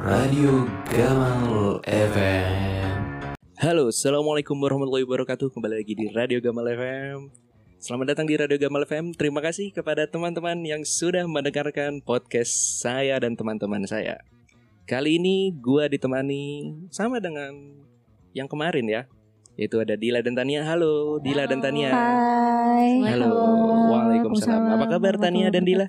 Radio Gamal FM. Halo, Assalamualaikum warahmatullahi wabarakatuh Kembali lagi di Radio Gamal FM Selamat datang di Radio Gamal FM Terima kasih kepada teman-teman yang sudah mendengarkan podcast saya dan teman-teman saya Kali ini gua ditemani sama dengan yang kemarin ya Yaitu ada Dila dan Tania Halo Dila dan Tania Hai. Halo. Waalaikumsalam. Apa kabar, Tania dan Dila?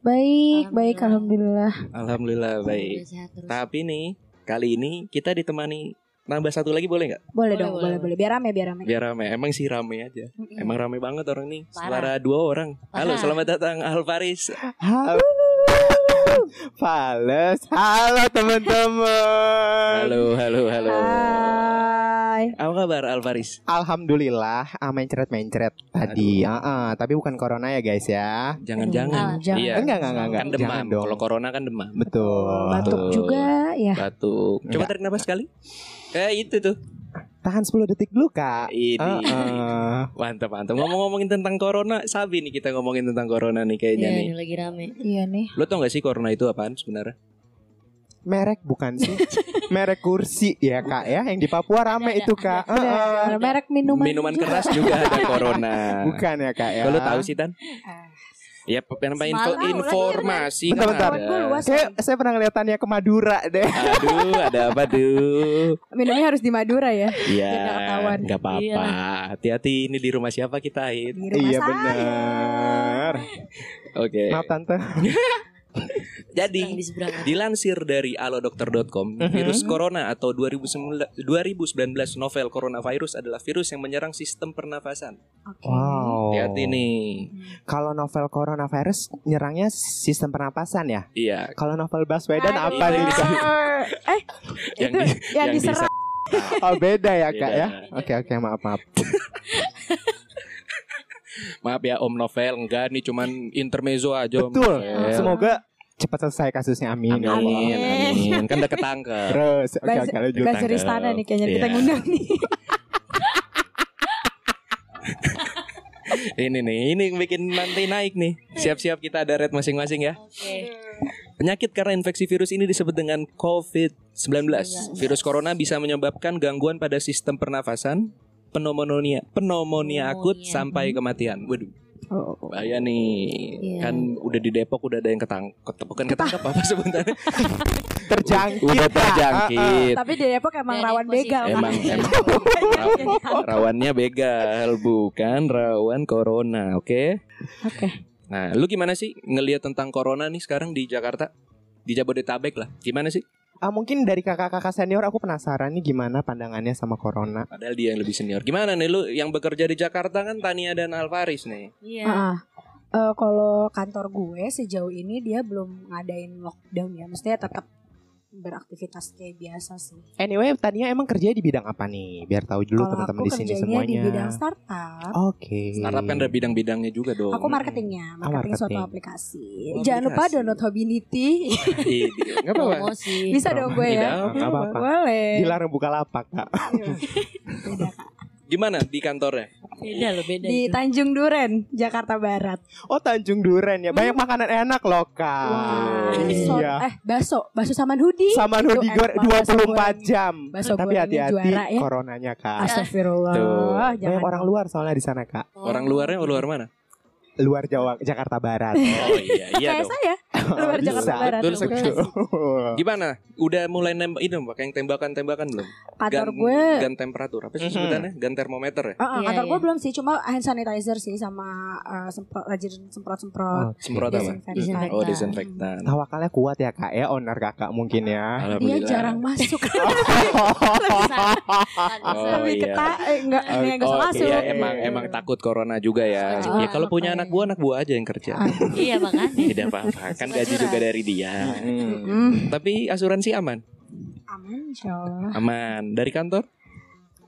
Baik, baik alhamdulillah. Alhamdulillah baik. Tapi nih, kali ini kita ditemani Nambah satu lagi boleh nggak? Boleh, Boleh, dong, boleh, boleh, boleh. Biar rame, biar rame. Biar rame, emang sih rame aja Emang rame banget orang nih Parah. Suara dua orang Halo, selamat datang Alvaris Halo. Fales. Halo teman-teman. Halo, halo, halo Hai. Apa kabar Alvaris? Alhamdulillah, ah, mencret-mencret tadi. Ah, ah, tapi bukan corona ya guys ya. Jangan-jangan Jangan. Iya Enggak, enggak, enggak, enggak. Kan demam Jangan dong. Kalau corona kan demam Betul. Batuk juga ya. Batuk Coba Enggak. tarik nafas sekali Eh itu tuh Tahan 10 detik dulu, Kak. Ini Ah, ah. Mantap, mantap Ngomong-ngomongin tentang corona Sabi nih kita ngomongin tentang corona nih Iya kayaknya nih ini lagi rame. Iya nih. Lo tau gak sih corona itu apaan sebenarnya? Merek bukan sih? Merek kursi ya, Kak ya. Yang di Papua rame Ada, itu, Kak. Ah. Benar, merek minuman. Minuman juga. keras juga ada corona Bukan ya, Kak ya. Kalau tahu sih Tan? Ah. Ya apa info, informasi Bentar, kan bentar. luas. Saya, saya pernah ngeliatannya ke Madura deh. Aduh, ada apa tuh? Minumnya harus di Madura ya. Iya, Biar nggak ketahuan. nggak apa-apa. Iya. Hati-hati ini di rumah siapa kita Ain. Di rumah Iya benar. Oke. Maaf tante. Jadi dilansir dari alodokter.com, virus corona atau 2019, 2019 novel coronavirus adalah virus yang menyerang sistem pernafasan. Oke. Wow. Hati-hati nih. Kalau novel coronavirus nyerangnya sistem pernapasan ya. Iya. Kalau novel Baswedan apa nih? Kak? Eh, Yang itu di- yang yang diserang. Oh beda ya kak Beda. ya. Oke oke maaf maaf. Maaf ya Om Novel, enggak nih cuman intermezzo aja Om Betul. Novel. Semoga cepat selesai kasusnya. Amin. Amin, ya amin, amin. Kan udah ketangkep. Terus oke Buzz- oke lanjut. Buzzer istana nih kayaknya kita Iya. ngundang nih. ini nih, ini yang bikin nanti naik nih. Siap-siap kita ada red masing-masing ya. Oke. Penyakit karena infeksi virus ini disebut dengan COVID-19. Virus corona bisa menyebabkan gangguan pada sistem pernafasan, pneumonia, pneumonia akut sampai kematian. Waduh, Oh, bahaya nih. Iya. Kan udah di Depok udah ada yang ketangkep, bukan ketangkep apa sebenarnya? Terjangkit. udah terjangkit. Tapi di Depok emang Dari rawan posisi- begal. Emang emang raw- rawannya begal bukan rawan corona, oke? Oke. Nah, lu gimana sih ngelihat tentang corona nih sekarang di Jakarta? Di Jabodetabek lah. Gimana sih? Ah, mungkin dari kakak-kakak senior aku penasaran nih gimana pandangannya sama corona. Padahal dia yang lebih senior. Gimana nih lu yang bekerja di Jakarta kan Tania dan Alvaris nih. Iya. Ah, eh, kalau kantor gue sejauh ini dia belum ngadain lockdown ya. Mestinya tetap beraktivitas kayak biasa sih. Anyway, tadinya emang kerja di bidang apa nih? Biar tahu dulu teman-teman di sini kerjanya semuanya. di bidang startup. Oke. Startup kan ada bidang-bidangnya juga dong. Aku marketingnya, Oh, marketing suatu marketing. aplikasi. Oh, Jangan lupa download Hobinity. Enggak apa-apa. Promosi. Bisa dong gue ya. Nggak apa-apa. Boleh. Dilarang buka lapak kak. Beda, Kak. Gimana di kantornya? Beda loh, beda Di itu. Tanjung Duren, Jakarta Barat. Oh Tanjung Duren ya. Banyak makanan enak loh kak. Wah, Iya. Iya. eh baso, baso sama hoodie. Sama banget baso 24 goreng. jam. Baso Tapi hati-hati juara ya. coronanya kak. Astagfirullah. Tuh. Banyak Jangan orang luar soalnya di sana kak. Oh. Orang luarnya luar mana? Luar Jawa, Jakarta Barat. Oh iya, iya Kayak dong. saya, luar. Jakarta Barat. Betul, Betul. Betul. Gimana? Udah mulai nembak ini pakai yang tembakan-tembakan belum? Kantor Gan- gue gan temperatur apa sih Mhm. sebutannya? Gan termometer ya? Ah, ah, Iya, kantor gue iya. belum sih, cuma hand sanitizer sih sama uh, semprot rajin semprot-semprot. Semprot apa? Disinfektan. Oh, disinfektan. Tawakalnya kuat ya kak ya, owner kakak mungkin ya. Dia jarang masuk. Oh, Lebih iya. keta, eh, enggak, Oh, enggak usah oh, masuk. iya, emang emang takut corona juga ya. Ah, ya kalau punya anak buah anak buah aja yang kerja. Ah. Iya makanya. Tidak apa-apa, kan gaji juga dari dia. Hmm. Hmm, Tapi asuransi aman, aman insya Allah. aman. Dari kantor?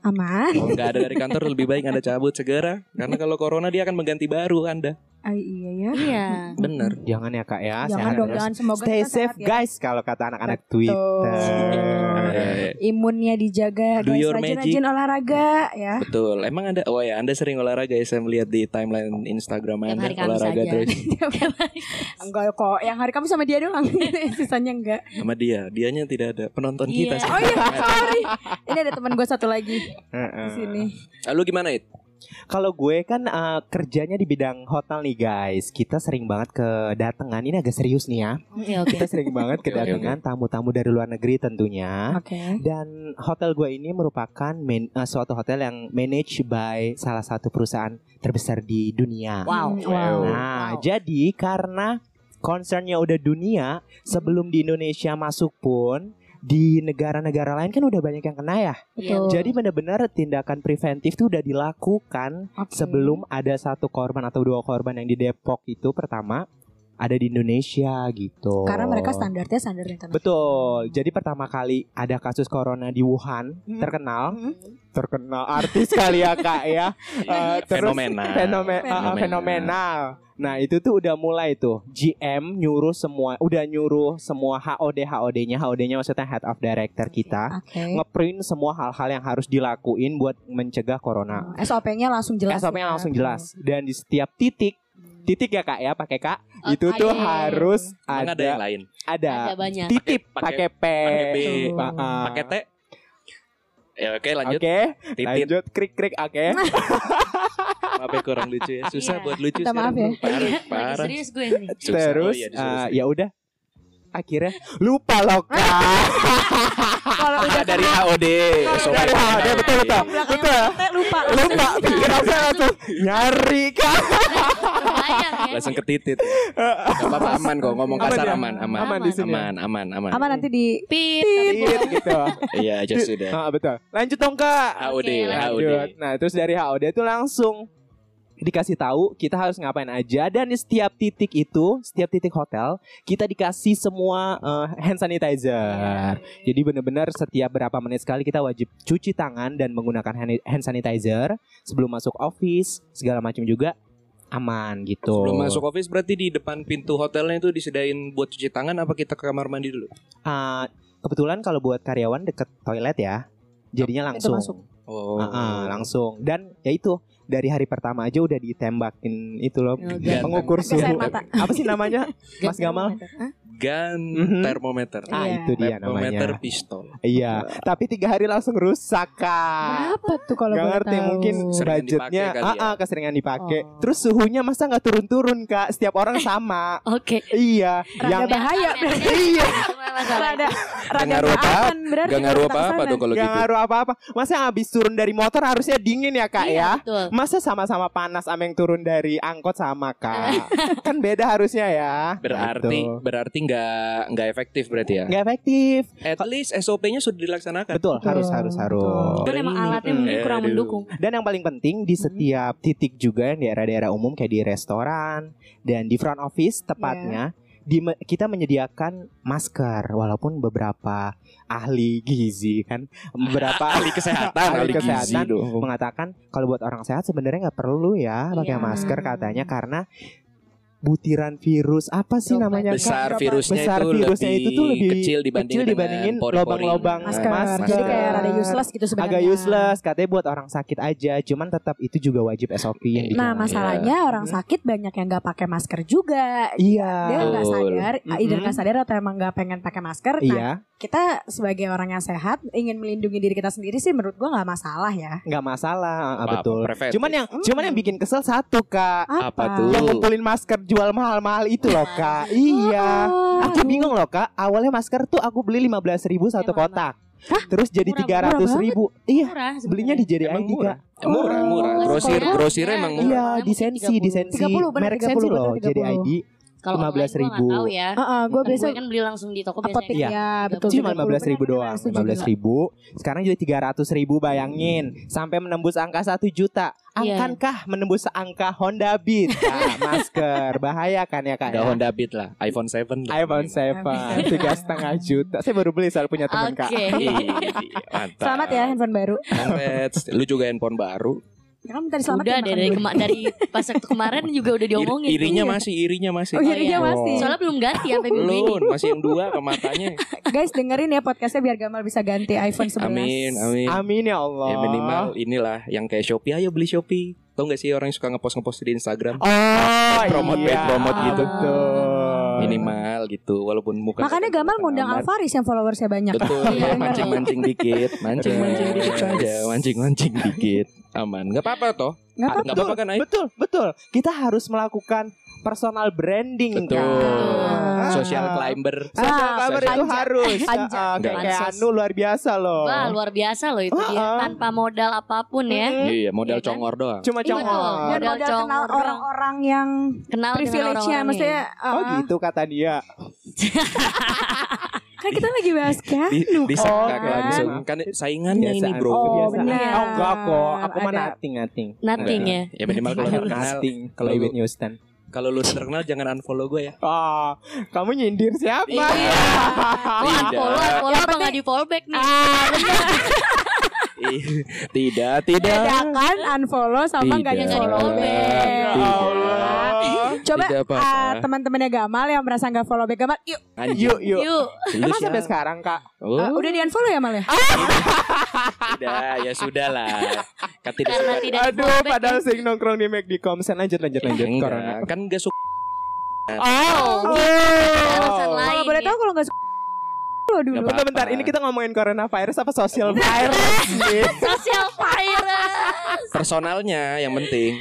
Aman. Kalau nggak ada dari kantor lebih baik anda cabut segera, karena kalau corona dia akan mengganti baru anda. Ah, iya ya. Iya. Bener. Jangan ya kak ya. Jangan sehat dong, terus. jangan semoga Stay kita safe ya. guys kalau kata anak-anak. Twitter. Eh, Imunnya dijaga, Do guys. your Rajin-rajin olahraga ya. Betul. Emang ada oh ya, Anda sering olahraga ya saya melihat di timeline Instagram Anda hari Kamis olahraga aja. terus Enggak kok, yang hari kamu sama dia doang. Sisanya enggak. sama dia. Dianya tidak ada penonton Iya. kita. Oh iya, sorry. Ini ada teman gue satu lagi Heeh. di sini. Lalu gimana it? Kalau gue kan eh, kerjanya di bidang hotel nih guys. Kita sering banget kedatangan. Ini agak serius nih ya. Oke oke. Kita sering banget oke, kedatangan tamu-tamu dari luar negeri tentunya. Oke. Dan hotel gue ini merupakan man- eh, suatu hotel yang managed by salah satu perusahaan terbesar di dunia. Wow. Hmm, Wow. Nah, Wow. jadi karena concernnya udah dunia, sebelum di Indonesia masuk pun di negara-negara lain kan udah banyak yang kena ya. Betul. Jadi benar-benar tindakan preventif tuh udah dilakukan Oke. sebelum ada satu korban atau dua korban yang di Depok itu pertama ada di Indonesia gitu. Karena mereka standarnya standar internasional. Betul. Jadi pertama kali ada kasus corona di Wuhan Hmm. terkenal, Hmm. terkenal artis kali ya kak ya. Eh, terus Fenomenal. Fenome- Fenomenal. uh, fenomenal. Nah itu tuh udah mulai tuh GM nyuruh semua, udah nyuruh semua HOD HOD-nya, HOD-nya maksudnya head of director kita Oke. ngeprint semua hal-hal yang harus dilakuin buat mencegah corona. SOP-nya langsung jelas. SOP-nya ya. langsung jelas dan di setiap titik titik ya kak ya pakai kak Oh, itu tuh iya. harus Emang ada yang ada lain. ada Ada banyak. titip Pakai- P Pakai. Pa- ah. pakai T. Ya oke lanjut. Oke, Titit. lanjut krik krik oke. Maaf ya kurang lucu ya. Susah Iya. buat lucu Minta maaf ya. Parah, parah. serius gue ini. Susah. Terus Oh iya, disuruh- ya udah akhirnya lupa loh kak. Kalau udah Ah, dari HOD. Dari HOD, betul, betul. Betul. Lupa. lupa pikir apa langsung nyari ya. Langsung ke titit. Gak apa-apa aman kok ngomong Aman kasar ya? aman aman. Aman di sini. Aman aman aman. Apa nanti di Pit. gitu. Iya just sudah. Ah, betul. Lanjut dong kak. HOD, HOD. Lanjut. Nah terus dari HOD itu langsung dikasih tahu kita harus ngapain aja dan di setiap titik itu setiap titik hotel kita dikasih semua eh, hand sanitizer jadi benar-benar setiap berapa menit sekali kita wajib cuci tangan dan menggunakan hand, sanitizer sebelum masuk office segala macam juga aman gitu Sebelum masuk office berarti di depan pintu hotelnya itu disediain buat cuci tangan apa kita ke kamar mandi dulu? Ah, kebetulan kalau buat karyawan deket toilet ya jadinya Itu langsung masuk. Oh. Ah, ah, langsung dan ya itu dari hari pertama aja udah ditembakin itu loh Oh, pengukur suhu. apa sih namanya? Mas Gamal? Gun Mhm. termometer. ah Iya. itu dia termometer namanya pistol. iya tapi tiga hari langsung rusak kak Berapa tuh kalau Gak ngerti tahu? mungkin Seringan budgetnya kali ah, ya. ah, keseringan dipakai Oh. terus suhunya masa nggak turun-turun kak setiap orang sama Oke. iya Rada yang bahaya berarti. iya Rada rada apa- berarti Gak ngaruh apa-apa tuh kalau Gak gitu. ngaruh apa-apa Masa yang habis turun dari motor harusnya dingin ya kak Iya, ya betul. Masa sama-sama panas sama yang turun dari angkot sama kak Kan beda harusnya ya Berarti Gitu. berarti nggak nggak efektif berarti ya. Nggak efektif At least SOP-nya sudah dilaksanakan. Betul, Betul, harus harus harus. Kan emang alatnya Hmm. mungkin kurang Aduh. mendukung. Dan yang paling penting di setiap titik juga yang di daerah-daerah umum kayak di restoran dan di front office tepatnya di kita menyediakan masker walaupun beberapa ahli gizi kan beberapa ahli kesehatan, Ahli ahli, gizi kesehatan. dong. mengatakan kalau buat orang sehat sebenarnya nggak perlu ya pakai Iya. masker katanya karena butiran virus apa sih namanya? Besar virusnya Besar itu virusnya lebih itu tuh lebih kecil dibanding kecil dibandingin lobang-lobang masker. Masker. Jadi kayak rada useless gitu sebenarnya. agak useless katanya buat orang sakit aja cuman tetap itu juga wajib SOP yang Nah dijalankan. masalahnya orang sakit banyak yang nggak pakai masker juga. iya Dia nggak sadar, either Mm-mm. nggak sadar atau emang nggak pengen pakai masker. Nah iya kita sebagai orang yang sehat ingin melindungi diri kita sendiri sih menurut gua nggak masalah ya. nggak masalah ah, Apa-apa, betul preventif. cuman yang cuman yang bikin kesel satu kak Apa tuh? yang ngumpulin masker jual mahal-mahal itu loh kak iya Oh, aku bingung loh kak awalnya masker tuh aku beli 15.000 ribu satu Emang, kotak terus jadi Murah, tiga ratus ribu iya Murah belinya di. JDID Emang murah. murah, Oh, murah. Grosir, grosir Ya, emang iya. murah. Iya, Murah, di mungkin sensi, di sensi. 30, bener, Merek 30, sensi bener, loh, 30. Kalau 15.000. gua nggak tahu ya. Heeh, gue Gue biasa kan beli langsung di toko apotek biasanya. Iya. ya betul. Cuma 30, 15 ribu doang, 15 juga. ribu. Sekarang jadi 300 ribu bayangin, sampai menembus angka 1 juta. Iya. Akankah menembus angka Honda Beat? Nah, masker, bahaya kan ya kak? Udah ya? Honda Beat lah, iPhone 7 lah. iPhone 7 tiga setengah juta. Saya baru beli soal punya teman kak. Oke. Ih, mantap. Selamat ya handphone baru. Congrats. Lu juga handphone baru. Ya kan tadi selamat Udah dari kema- dari pas waktu kemarin juga udah diomongin. Ir- irinya Iya. masih, irinya masih. Oh, irinya iya. masih. Soalnya belum ganti sampai minggu ini. Belum, masih yang dua ke matanya. Guys dengerin ya podcastnya biar Gamal bisa ganti iPhone 11. Amin, amin. Amin ya Allah. Ya minimal inilah yang kayak Shopee, ayo beli Shopee. Tau gak sih orang yang suka ngepost-ngepost di Instagram? Oh, Promote, iya. paid promote gitu. Betul. Minimal gitu, walaupun muka Makanya Gamal ngundang Alvaris yang followersnya banyak. Betul, ya, Iya, mancing-mancing dikit, mancing-mancing Betul. dikit saja, mancing-mancing dikit, aman. Gak apa-apa toh, Nggak apa-apa. kan? Betul, betul. Kita harus melakukan personal branding Betul. kan. Social climber. Social Ah, climber itu panja. harus. Panja. Ah, kayak, kayak Pansos. Anu luar biasa loh. Wah luar biasa loh itu dia Ah, ah. tanpa modal apa pun ya. Mm-mm. Iya, modal Iya kan? congor doang. Cuma Iya, congor. betul. Dan Modal modal kenal congor. orang-orang yang Kenal privilege-nya maksudnya Oh uh, gitu kata dia. kan kita lagi bahas kan Di, Oh, langsung kan saingannya ini Biasaan. bro. Oh, benar. Oh enggak kok. Aku mah nothing, nothing. Nothing ya. Ya minimal kalau kenal, Nothing. Kalau Iwet Newstan. Kalau lu udah terkenal jangan unfollow gue ya. Oh, kamu nyindir siapa? Iya. Oh, Tidak. unfollow, unfollow apa nggak di follow back nih? Ih, tidak, tidak. bedakan unfollow sama nggak di Tidak. follow Tidak. back. Ya Allah. Coba ah, teman-temannya Gamal yang merasa nggak follow back Gamal, yuk. Yuk, yuk. Yuk. Emang sampai siapa? sekarang, Kak? Oh, Ah, udah di unfollow ya Mal ya? tidak, ya sudah lah. Kan tidak Karena suka. tidak di Aduh, padahal sing nongkrong di McD Komsen lanjut lanjut lanjut Enggak, corona. kan gak suka. Oh, Oh. lain. Kalau boleh ya. tahu kalau nggak suka lo dulu. Bentar, bentar. Ini kita ngomongin coronavirus apa social virus nih? Social virus. Personalnya yang penting.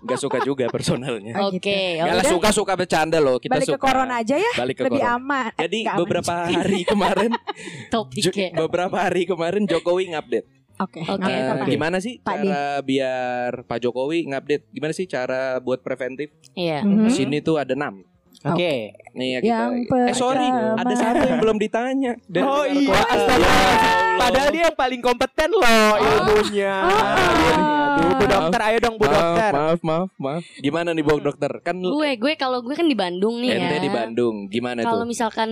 Gak suka juga personalnya. Oke, gitu. oke. Gak lah suka suka bercanda loh. Kita Balik suka. ke corona aja ya, Balik ke lebih corona. aman. Jadi aman beberapa juga. hari kemarin, Topiknya. beberapa hari kemarin Jokowi ngupdate. Oke, Oke. ngapain Eh, apa? gimana sih Pak cara biar Pak Jokowi ngupdate? Gimana sih cara buat preventif? Iya. Mhm. Di sini tuh ada enam. Oke. Nih ya kita. Yang eh sorry, ada satu yang belum ditanya. Dan Oh iya, astaga. Ya. Padahal dia yang paling kompeten loh ilmunya. Aduh, Bu dokter, ayo dong Bu Maaf, dokter. maaf, maaf, maaf. Gimana nih Bu dokter? Kan Gue, gue kalau gue kan di Bandung nih ente ya. di Bandung. Gimana Kalau tuh? misalkan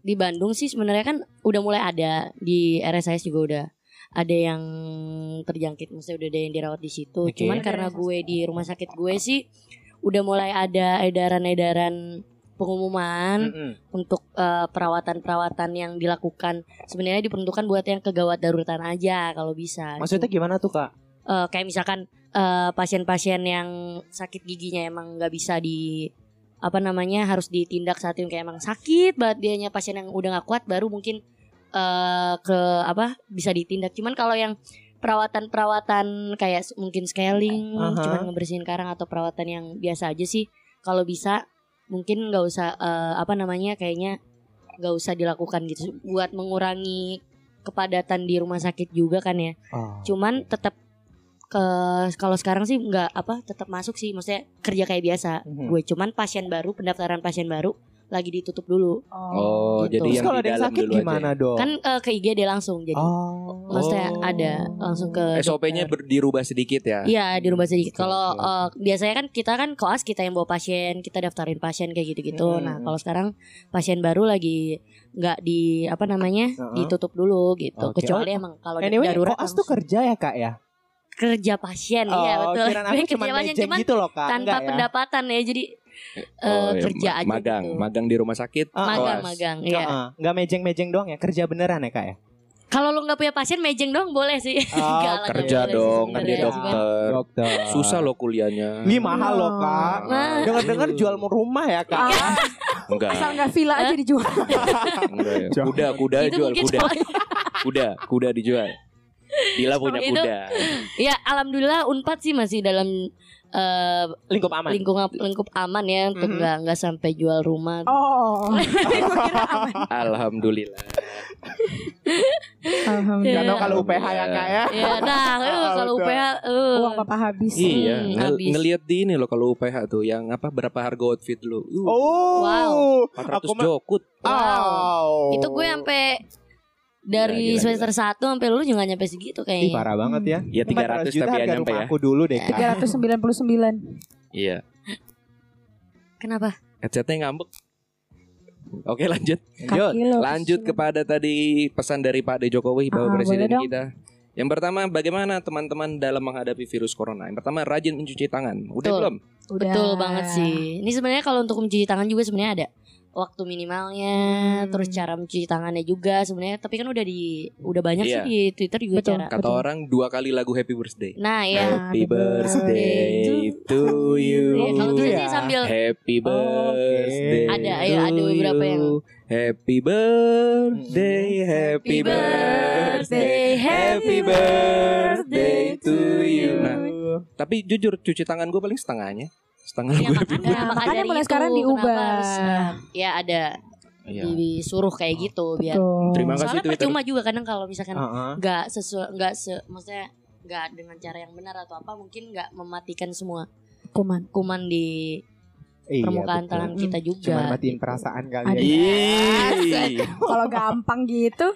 di Bandung sih sebenarnya kan udah mulai ada di RSIS juga udah ada yang terjangkit, maksudnya udah ada yang dirawat di situ. Oke. Cuman karena gue di rumah sakit gue sih udah mulai ada edaran-edaran pengumuman Mm-mm. untuk eh, perawatan-perawatan yang dilakukan sebenarnya diperuntukkan buat yang kegawat daruratan aja kalau bisa. Maksudnya gimana tuh kak? Eh, kayak misalkan eh, pasien-pasien yang sakit giginya emang nggak bisa di apa namanya harus ditindak saat itu kayak emang sakit banget dianya pasien yang udah nggak kuat baru mungkin eh, ke apa bisa ditindak cuman kalau yang perawatan-perawatan kayak mungkin scaling Aha. cuman ngebersihin karang atau perawatan yang biasa aja sih kalau bisa mungkin nggak usah eh, apa namanya kayaknya nggak usah dilakukan gitu buat mengurangi kepadatan di rumah sakit juga kan ya Oh. cuman tetap ke kalau sekarang sih nggak apa tetap masuk sih maksudnya kerja kayak biasa Mhm. gue cuman pasien baru pendaftaran pasien baru lagi ditutup dulu Oh, Gitu. jadi Terus yang kalau di ada yang dalam sakit dulu gimana aja. dong? kan eh, ke IGD langsung jadi Oh. maksudnya Oh. ada langsung ke SOP-nya dirubah sedikit ya. Iya dirubah sedikit. Kalau eh, biasanya kan kita kan koas kita yang bawa pasien, kita daftarin pasien kayak gitu-gitu. Hmm. Nah kalau sekarang pasien baru lagi nggak di apa namanya Heeh. ditutup dulu gitu. Oke. Kecuali emang kalau Anyway, darurat koas tuh kerja ya kak ya? Kerja pasien iya Oh, betul. kirain Gue aku cuma kerja pasien cuman gitu loh kak. tanpa Enggak ya? pendapatan ya jadi eh, Oh, ya, kerja ma- aja magang, gitu. magang di rumah sakit. Ah, magang magang iya Heeh. Nggak mejeng-mejeng doang ya? Kerja beneran ya kak ya? kalau lu nggak punya pasien mejeng dong boleh sih Oh, nggak Kerja dong, kan dia dokter. Dokter. Susah loh kuliahnya. Ini mahal loh kak. Nah. Dengar-dengar jual rumah ya kak. Ah, Enggak. asal nggak villa aja dijual. enggak ya. Kuda, kuda itu jual kuda. soalnya- Kuda, kuda dijual. Dila punya Itu- kuda. ya alhamdulillah unpad sih masih dalam eh, Lingkup aman. lingkup lingkup aman ya untuk Mhm. nggak nggak sampai jual rumah Oh, Gua kira aman. Alhamdulillah. Alhamdulillah. Gak tau kalau UPH ya kak ya. ya nah eh, kalau. UPH eh. Uang papa habis. Iya, Hmm, ngel- habis. ngelihat di ini loh kalau UPH tuh yang apa berapa harga outfit lu? Uh, Oh. Wow. 400 aku mah- jokut. Wow. itu gue sampai dari Gila, gila, semester 1 sampai lulus juga nyampe segitu Ih kayaknya parah banget ya. Ya 300 400 juta tapi ya nyampe ya. aku dulu deh kak. 399. Iya. kenapa Headsetnya ngambek. Oke lanjut. Lo. Lanjut kepada tadi pesan dari Pak De Jokowi Bapak Ah, Presiden kita Yang pertama, bagaimana teman-teman dalam menghadapi virus corona? Yang pertama, rajin mencuci tangan. Udah Betul. belum? Udah. Betul banget sih. Ini sebenarnya kalau untuk mencuci tangan juga sebenarnya ada waktu minimalnya, Hmm. terus cara mencuci tangannya juga sebenarnya. Tapi kan udah di udah banyak Iya. sih di Twitter juga Betul. cara. Kata Betul. orang dua kali lagu Happy Birthday. Nah ya. Happy Happy birthday to you. Ya, kalau Gitu bisa sih sambil Happy birthday. Ada, ya, ada beberapa yang-. Happy birthday, happy birthday, happy birthday to you. Nah, tapi jujur cuci tangan gue paling setengahnya. Setengah Ya gue. makanya, Nah, maka makanya dari mulai itu sekarang diubah. harus, eh, ya ada Iya. disuruh kayak gitu biar. Betul. Terima kasih Soalnya Twitter. percuma juga kadang kalau misalkan nggak sesuai nggak se maksudnya nggak dengan cara yang benar atau apa mungkin nggak mematikan semua Kuman. kuman di Iya, permukaan betul. tangan kita juga. Cuman matiin gitu. perasaan kali Aduh. ya. Kalau gampang gitu.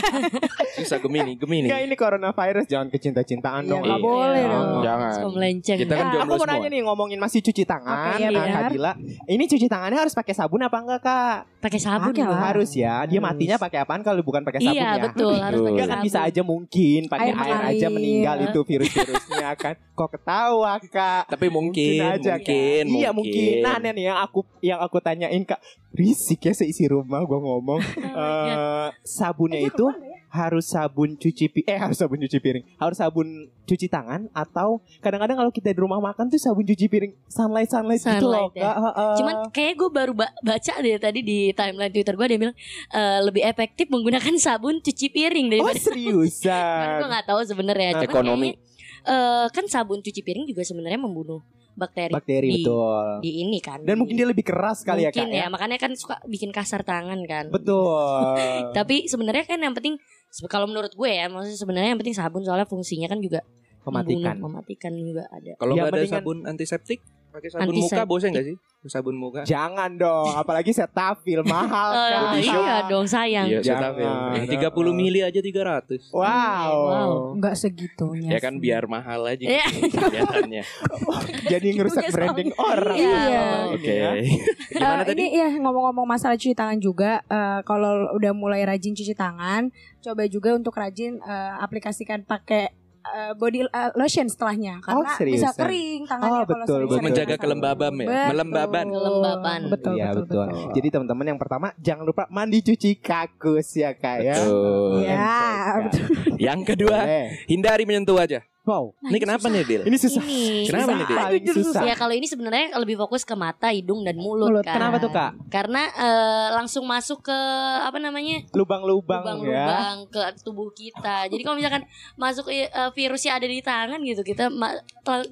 susah gemini, gemini. Enggak ini coronavirus jangan kecinta-cintaan Iya, dong. nggak Iya. boleh Iya. dong. Jangan. Suka melenceng. Kita kan Nah, jomblo aku mau semua. nanya nih ngomongin masih cuci tangan, Oke, iya, Kak. Kadila. Ini cuci tangannya harus pakai sabun apa enggak kak? pakai sabun lah. Harus ya. Dia matinya pakai apaan kalau bukan pakai sabun Iya ya? betul harus Betul. pakai kan sabun. bisa aja mungkin pakai Air air, aja meninggal itu virus-virusnya kan. Kok ketawa kak? Tapi mungkin, aja, mungkin, Kak. Iya mungkin. Nah, nih nih yang aku yang aku tanyain kak, risik ya seisi rumah gua ngomong. Eh, sabunnya Eh, itu ya? harus sabun cuci pi eh harus sabun cuci piring, harus sabun cuci tangan atau kadang-kadang kalau kita di rumah makan tuh sabun cuci piring sunlight sunlight, gitu loh Sunlight ya. Cuman kayak gue baru ba- baca deh tadi di timeline Twitter gue dia bilang eh, lebih efektif menggunakan sabun cuci piring oh daripada gue seriusan. nggak tahu sebenarnya. Cuman Ekonomi. kayaknya, eh, kan sabun cuci piring juga sebenarnya membunuh bakteri, Bakteri di, betul. di ini kan. Dan mungkin dia lebih keras kali ya mungkin kak. ya, makanya kan suka bikin kasar tangan kan. Betul. Tapi sebenarnya kan yang penting kalau menurut gue ya, maksudnya sebenarnya yang penting sabun soalnya fungsinya kan juga Mematikan. membunuh, mematikan juga ada. Kalau Ya, nggak ada sabun antiseptik, pakai sabun Antiseptik. muka bosan nggak sih? Sabun muka. Jangan dong, apalagi Cetaphil mahal Eh, kak. iya dong sayang. Iya. Cetaphil. Eh, 30 mili aja 300. Wow. Wow. Enggak segitunya. Ya kan sih. biar mahal aja Iya. gitu kelihatannya. Jadi ngerusak branding orang. Iya. Oke. Ya. Gimana Eh, tadi? Ini ya ngomong-ngomong masalah cuci tangan juga, eh, kalau udah mulai rajin cuci tangan, coba juga untuk rajin eh, aplikasikan pakai eh, body eh, lotion setelahnya karena bisa seriusan? kering tangannya Oh, kalau betul, sering- betul. Menjaga kelembaban ya? Betul. Melembaban. Kelembaban. Betul, Iya betul, betul. betul. Jadi teman-teman yang pertama jangan lupa mandi cuci kakus ya kak ya. Betul. Ya, Kak. Yang kedua, hindari menyentuh wajah. Wow. Nah, Ini kenapa nih, Dil? Ini susah. Ini Kenapa nih, Dil? Paling susah. Ya kalau ini sebenarnya lebih fokus ke mata, hidung dan mulut, Mulut. kan. Kenapa tuh kak? Karena eh, langsung masuk ke apa namanya Lubang-lubang ya. lubang-lubang ke tubuh kita. Jadi kalau misalkan masuk eh, virusnya ada di tangan gitu, kita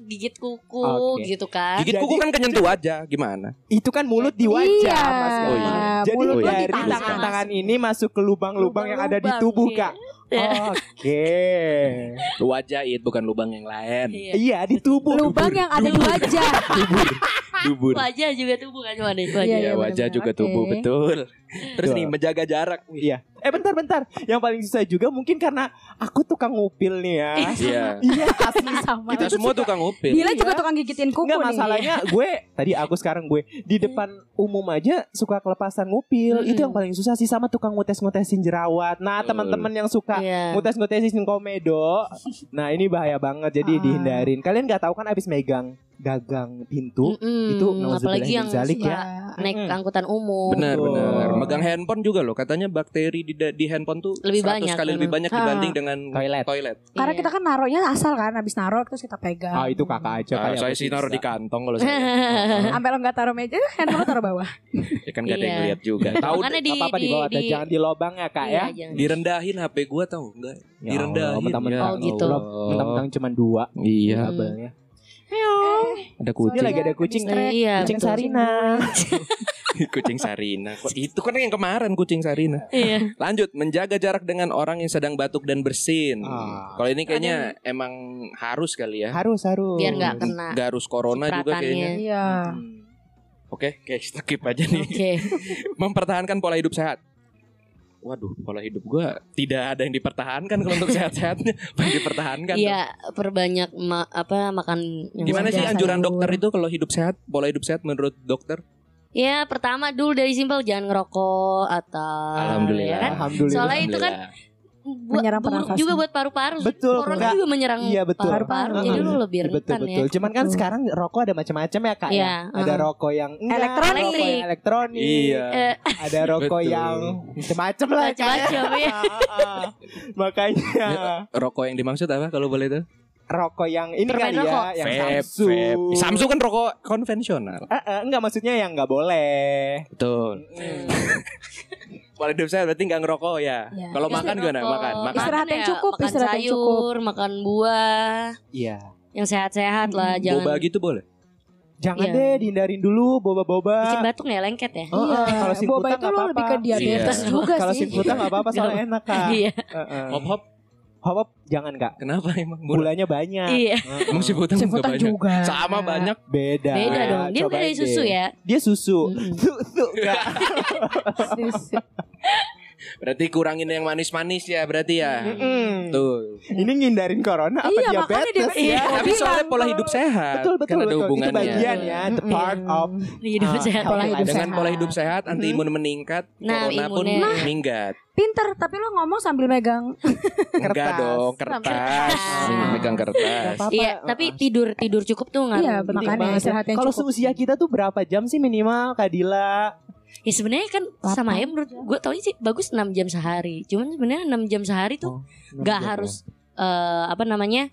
gigit kuku Oke. gitu kan. Gigit kuku Jadi- kan kenyentuh wajah, gimana? Itu kan mulut di wajah Iya. mas. Oh, iya. Jadi Mulut dari tangan. tangan-tangan ini masuk ke lubang-lubang yang ada di tubuh iya. kak. Ya. Oke. Wajah it bukan lubang yang lain. Iya. Iya di tubuh. lubang yang ada di wajah. Dubur. Wajah juga tubuh kan cuma. Iya, Wajah. Iya, iya, wajah juga Oke. tubuh, betul. Terus nih menjaga jarak. Iya. Eh bentar-bentar. Yang paling susah juga mungkin karena aku tukang ngupil nih ya. Iya. Iya asli. Sama. Kita semua tukang upil. Bila Iya. juga tukang gigitin kuku Enggak nih. masalahnya gue tadi aku sekarang gue di depan umum aja suka kelepasan ngupil Mm-mm. itu yang paling susah sih sama tukang ngutes-ngutesin jerawat. Nah teman-teman yang suka Iya. ngutes-ngutesin komedo, nah ini bahaya banget jadi Ah. dihindarin. Kalian nggak tahu kan abis megang gagang pintu Mm-mm. itu apalagi yang zalik suka ya. naik Mm-mm. angkutan umum. Benar, Betul. benar. Megang handphone juga loh. Katanya bakteri di di handphone tuh Lebih 100 banyak, kali lebih banyak Ah. dibanding dengan Toilet. toilet. Karena Iya. kita kan naruhnya asal kan habis naruh terus kita pegang. Ah itu kakak aja Ah, kali saya sih naruh di kantong kalau saya. Sampai lo nggak taruh meja, handphone lo taruh bawah. ya kan gak ada yang Iya. lihat juga. Tahu apa-apa di, bawah di- jangan di lobang ya kak Iya, ya. jangan. direndahin HP gua tahu enggak? Ya Direndahin. Oh, gitu. Mentang-mentang cuma dua Iya, kabelnya. ada Ini kucing. lagi ada kucing Iya, iya, kucing betul. Sarina. kucing Sarina. Kok itu kan yang kemarin kucing Sarina. Iya. Lanjut, menjaga jarak dengan orang yang sedang batuk dan bersin. Ah. Kalau ini kayaknya emang harus kali ya. Harus harus. Biar nggak kena Garus corona juga kayaknya. Iya. Hmm. Oke, oke, skip aja nih. Oke. Mempertahankan pola hidup sehat. Waduh, pola hidup gua tidak ada yang dipertahankan kalau untuk sehat-sehatnya. Yang dipertahankan? Iya, perbanyak ma- apa makan yang Gimana sih Sayur. anjuran dokter itu kalau hidup sehat, pola hidup sehat menurut dokter? Ya, pertama dulu dari simpel jangan ngerokok atau Alhamdulillah. ya kan? Alhamdulillah. Soalnya itu kan. Menyerang buruk pernafasan. juga buat paru-paru. Betul, Corona Kak. juga menyerang Iya, betul. paru-paru. Heeh. Jadi lu lebih betul rentan ya. betul. Cuman kan Betul. sekarang rokok ada macam-macam ya kak Iya, ya. Ada heeh. rokok yang enggak, Elektronik. rokok yang elektronik. Iya. Eh, Ada rokok Betul. yang macam-macam lah. Ya. Macam-macam, ya. Makanya Rokok yang dimaksud apa kalau boleh tuh? rokok yang ini Permen kali rokok. ya, yang Vape, Samsu. vape. Samsu kan rokok konvensional. Eh, eh, enggak maksudnya yang enggak boleh. Betul. Mm. Pola hidup saya berarti nggak ngerokok ya. Iya. Kalau makan gimana? rokok. Makan, makan. Istirahat yang ya, cukup, makan istirahat yang sayur, makan buah, Iya. yang sehat-sehat lah, jangan Boba gitu boleh. Jangan Iya. deh dihindarin dulu boba-boba. bikin batuk ya lengket ya. Oh, Iya, kalau boba itu lo apa-apa. lebih ke diabetes Iya. juga Kalau sih. singkutan nggak apa-apa soalnya enak kak. Iya. Heeh. Hop hop. Hop hop jangan kak. Kenapa emang? Gulanya banyak. Iya. Emang siputan juga banyak. juga. Sama banyak. Beda. Beda dong. Dia bukan dari susu deh. ya. Dia susu. Susu kak. Susu. Berarti kurangin yang manis-manis ya berarti ya. Mm-mm. Tuh. Ini ngindarin corona apa Iya, makanya diabetes dia- ya? Iya. Tapi soalnya pola hidup sehat. Betul betul kan ada betul. Itu hubungannya. bagian ya, the part of Hidup Ah, sehat. pola hidup Dengan sehat. pola hidup sehat, anti imun meningkat, Nah, corona pun imunnya. meningkat. Pinter, tapi lo ngomong sambil megang. Enggak Kertas. dong, kertas. Ah. Megang kertas. Iya, tapi tidur tidur cukup tuh ngaruh. Iya, makanya istirahat yang Kalau seusia kita tuh berapa jam sih minimal Kadila? Ya sebenarnya kan sama ya menurut gue tau sih bagus 6 jam sehari. Cuman sebenarnya 6 jam sehari tuh nggak harus eh, apa namanya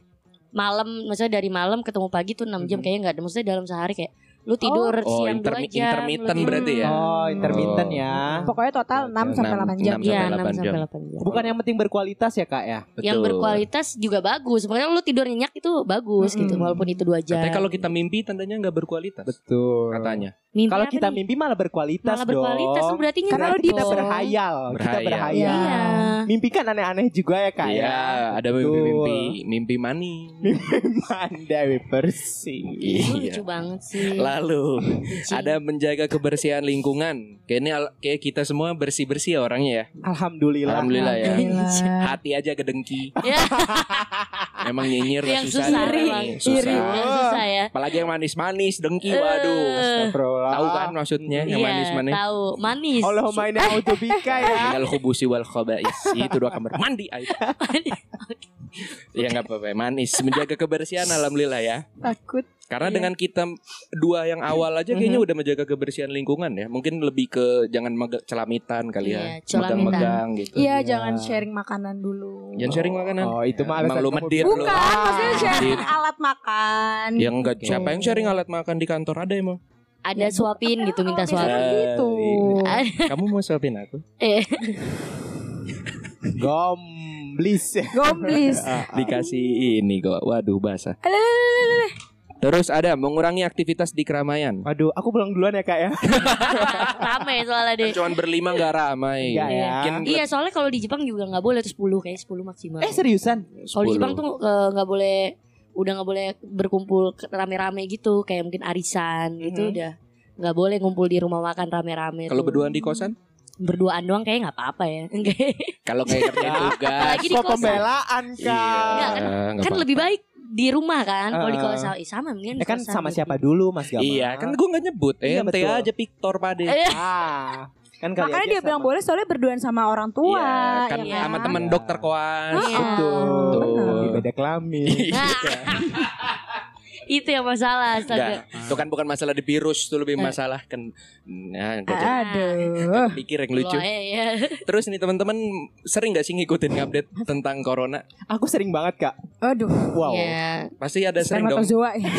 malam maksudnya dari malam ketemu pagi tuh 6 jam Mhm. kayaknya nggak ada maksudnya dalam sehari kayak lu tidur Oh, siang intermi- 2 jam lu intermittent tidur- berarti ya? Oh, intermittent Oh. ya. Pokoknya total 6 sampai 8 jam. Enam Iya sampai 6 delapan sampai jam. 8 jam. Bukan yang penting berkualitas ya kak ya? Yang Betul. berkualitas juga bagus. Makanya lu tidur nyenyak itu bagus gitu Mm-mm. walaupun itu 2 jam. Katanya kalau kita mimpi tandanya nggak berkualitas. Betul. Katanya. Mimpi Kalau kita nih? mimpi malah berkualitas malah berkualitas dong. berarti Karena nyenyak lu kita dong. berhayal, kita Berhayal. berhayal. Iya. Mimpi kan aneh-aneh juga ya kak Iya, ya. ada Betul. mimpi-mimpi, mimpi mani. Dewi bersih. Lu Iya. lucu banget sih. Lucu. ada menjaga kebersihan lingkungan. Kayaknya al- kayak kita semua bersih-bersih ya orangnya ya. Alhamdulillah. Alhamdulillah ya. Alhamdulillah. Hati aja gedengki. Ya, Memang nyinyir yang susah. susah, nih. emang. Susah. Yang susah ya. Apalagi yang manis-manis, dengki. Waduh. Eh, Astagfirullah. Tahu kan maksudnya yang Iya, manis-manis? tahu. Manis. Allahumma inna a'udzubika ya. Minal khubusi wal khaba'is. Itu dua kamar mandi. ah, itu. Ya nggak apa-apa, manis. Menjaga kebersihan alhamdulillah ya. Takut. Karena Iya. dengan kita dua yang awal aja kayaknya udah menjaga kebersihan lingkungan ya. Mungkin lebih ke jangan mega- celamitan kali ya. Iya. Megang-megang gitu. Iya, jangan sharing makanan dulu. Jangan sharing makanan. Oh, itu mah alasan lu medit. Bukan, maksudnya sharing alat makan. Ya enggak, Oke. siapa yang sharing alat makan di kantor ada emang? Ada suapin gitu, minta suapin. gitu. Eh, Kamu mau suapin aku? Eh, Gomblis ya. Gomblis. Dikasih ini kok. Waduh, basah. Terus ada mengurangi aktivitas di keramaian. Waduh, aku pulang duluan ya kak ya. rame soalnya deh. Cuman berlima nggak ramai. Enggak ya. Mungkin Iya, soalnya kalau di Jepang juga nggak boleh tuh 10 kayak 10 maksimal. Eh seriusan? Kalau di Jepang tuh eh, nggak boleh udah nggak boleh berkumpul rame-rame gitu kayak mungkin arisan gitu Mhm. udah nggak boleh ngumpul di rumah makan rame-rame kalau berduaan di kosan? berduaan doang kayak nggak apa-apa ya enggak Kalau kayak kerja tugas. Kok kosan. pembelaan kak? Enggak, kan- kan lebih baik di rumah kan kalau di kosan Ih, sama Eh kan sama gitu. siapa dulu Mas Gamal? Iya, kan gue nggak nyebut. Iya, Ente betul. aja Victor Pade. Eh, Ah, kan kali Makanya dia bilang sama. boleh soalnya berduaan sama orang tua. Iya, kan ya sama kan? teman Iya. dokter koas. Iya. Betul. Betul. Beda kelamin. Nah, itu yang masalah astaga. itu kan bukan masalah di virus, itu lebih Eh. masalah kan. Nah, nggak. Aduh. pikir yang lucu. Loh, eh, ya. Terus nih teman-teman sering gak sih ngikutin update tentang corona? Aku sering banget kak. Aduh. Wow. Ya. Pasti ada sering dong. Spermatozoa ya.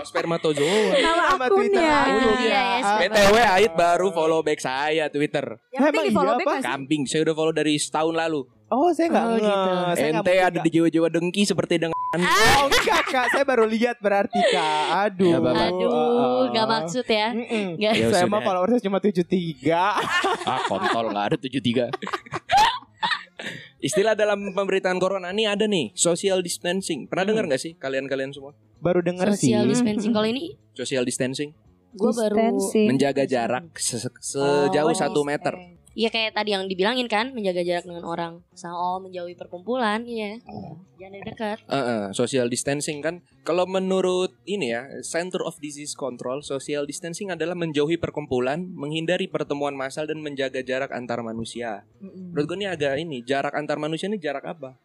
Spermatozoa. Nama Nama Twitter akunnya. aku. Iya, ya, Ah, BTW Ait baru follow back saya Twitter. Yang penting Emang di follow iya back nggak? Kambing, saya udah follow dari setahun lalu. Oh saya nggak Oh, nge- gitu. Saya nggak Ente ada di jiwa-jiwa dengki seperti dengan Oh enggak kak, saya baru lihat berarti kak. Aduh. Nggak apa-apa. Aduh, nggak maksud ya. Mm-mm. Nggak. Ya Saya mah followersnya cuma 73 ah kontol nggak ada 73. Istilah dalam pemberitaan corona ini ada nih social distancing. Pernah dengar nggak sih kalian-kalian semua? Baru denger sih Social dispensing kalau ini Social distancing, gue baru Distancing. menjaga jarak se- sejauh Oh, satu meter. Iya kayak tadi yang dibilangin kan menjaga jarak dengan orang. Soal menjauhi perkumpulan iya. Jangan dari dekat. Eh, eh, social distancing kan. Kalau menurut ini ya Center of Disease Control social distancing adalah menjauhi perkumpulan menghindari pertemuan massal dan menjaga jarak antar manusia. Mm-mm. menurut gue ini agak ini jarak antar manusia ini jarak apa?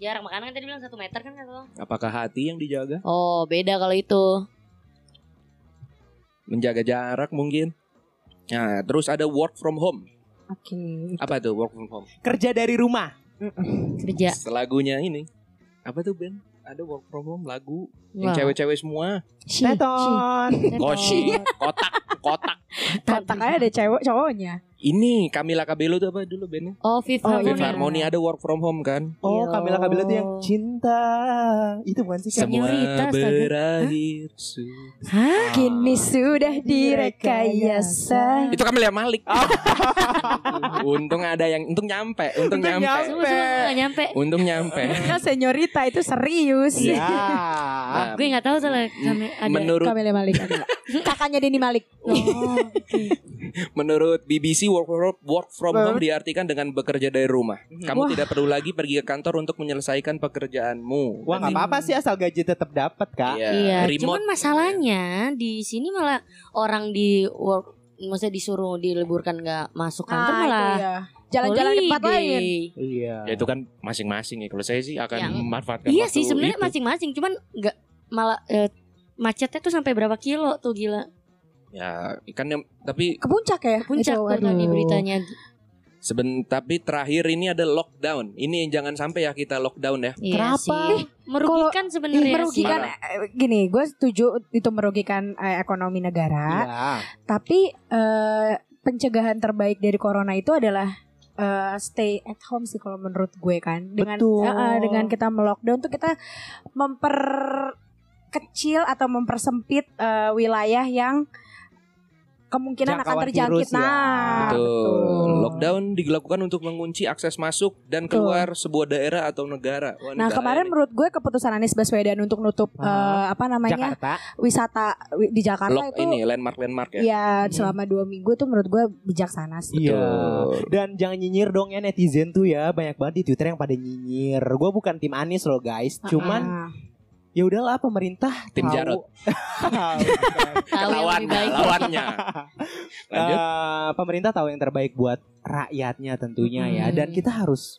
Jarak makanan kan tadi bilang satu meter kan kata lo. Apakah hati yang dijaga? Oh beda kalau itu. Menjaga jarak mungkin. Nah terus ada work from home Oke. apa tuh work from home Kerja dari rumah. kerja lagunya ini apa tuh Ben ada work from home lagu yang Wah. cewek-cewek semua. Teton. koshi kotak kotak Aja ada cewek cowoknya. ini Camila Cabello tuh apa dulu bandnya oh Fifth Oh, Fifth Harmony Harmony ada work from home kan Oh, Yo. Camila Cabello tuh yang cinta. Itu bukan sih semua Senyorita, astaga. berakhir su- hah Kini sudah direkayasa. itu Camila Malik untung ada yang untung nyampe untung, Untung nyampe nyampe. Semua semua nyampe untung nyampe Kan senyorita itu serius. Ya. Nah, gue nggak tahu soalnya kami ada menurut Malik ada. Kakaknya Denny Malik. oh, menurut BBC work from, work from home diartikan dengan bekerja dari rumah kamu Wah. tidak perlu lagi pergi ke kantor untuk menyelesaikan pekerjaanmu Wah nggak apa-apa sih asal gaji tetap dapat kak. Iya, Iya, remote cuman masalahnya di sini malah orang di work maksudnya disuruh diliburkan nggak masuk kantor Ah, malah ya. Jalan-jalan di tempat lain. Iya. Ya itu kan masing-masing ya. Kalau saya sih akan Yang- memanfaatkan Iya sih sebenarnya masing-masing, cuman nggak malah eh, macetnya tuh sampai berapa kilo tuh gila. Ya, kan yang tapi Ke puncak ya? Puncak tadi beritanya. seben tapi terakhir ini ada lockdown. Ini yang jangan sampai ya kita lockdown ya. Iya Kenapa? sih. Merugikan Ih, sebenarnya merugikan sih. eh, gini gue setuju itu merugikan eh, ekonomi negara Iya. tapi eh, pencegahan terbaik dari corona itu adalah eh, stay at home sih kalau menurut gue kan dengan Betul. eh, eh, dengan kita melockdown tuh kita memper kecil atau mempersempit eh, wilayah yang kemungkinan akan Jangkauan terjangkit virus ya. nah Betul. Lockdown dilakukan untuk mengunci akses masuk dan Betul. keluar sebuah daerah atau negara. Wah, Nah negara kemarin ini. menurut gue keputusan Anies Baswedan untuk nutup Ah. eh, apa namanya Jakarta. wisata wi- di Jakarta Lock itu ini landmark landmark ya. ya selama dua minggu tuh menurut gue bijaksana sih. Iya. Betul. Dan jangan nyinyir dong ya netizen tuh ya banyak banget di Twitter yang pada nyinyir. Gue bukan tim Anies loh guys. Cuman Ah. Ya udahlah pemerintah Tim tahu- Jarot. Lebih Lawannya. Lanjut. Eh, pemerintah tahu yang terbaik buat rakyatnya tentunya ya. Mm-mm. Dan kita harus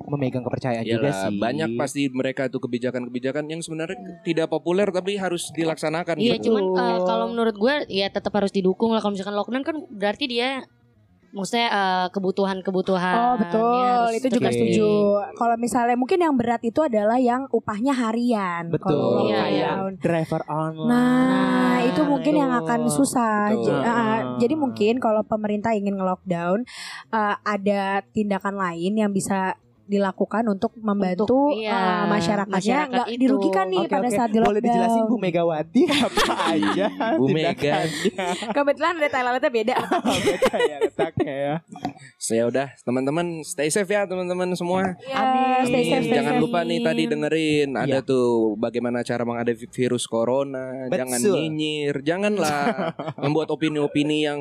memegang kepercayaan juga Iyalah, sih. banyak pasti mereka tuh kebijakan-kebijakan yang sebenarnya tidak populer tapi harus dilaksanakan Iya, gitu. cuman eh, kalau menurut gue ya tetap harus didukung lah kalau misalkan lockdown kan berarti dia maksudnya eh, kebutuhan-kebutuhan Oh betul, itu juga Oke. setuju. Kalau misalnya mungkin yang berat itu adalah yang upahnya harian. Betul. Iya, Kayak lockdown. driver online. Nah, Nah, itu mungkin yang betul. akan susah. Betul. Ah, Ah. jadi mungkin kalau pemerintah ingin nge-lockdown, ah, ada tindakan lain yang bisa dilakukan untuk membantu Untuk, iya, ah, masyarakatnya masyarakat nggak dirugikan nih Oke, pada oke. saat di lockdown. Boleh dijelasin Bu Megawati apa aja Bu Mega. Kebetulan ada Thailandnya beda. Beda ya letaknya ya. Saya udah teman-teman stay safe ya teman-teman semua. Ya, stay safe, stay Jangan safe. lupa nih tadi dengerin ada Iya. tuh bagaimana cara menghadapi virus corona. Jangan nyinyir, janganlah membuat opini-opini yang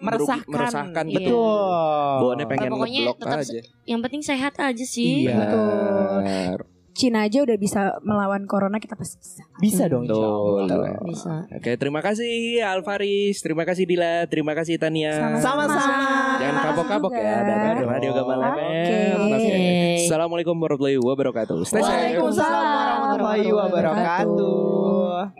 Meresahkan. meresahkan. Iya. Betul. Bawaannya pengen Pokoknya ngeblok tetap aja. yang penting sehat aja sih Iya. Betul. Cina aja udah bisa melawan corona, kita pasti bisa. Bisa dong insya Betul. Allah. bisa Oke, terima kasih Alvaris, terima kasih Dila, terima kasih Tania. Sama-sama. Jangan kapok-kapok ya. Dadah Dadah. Radio Gamal Oke. FM. Oke. Assalamualaikum warahmatullahi wabarakatuh. Waalaikumsalam warahmatullahi wabarakatuh.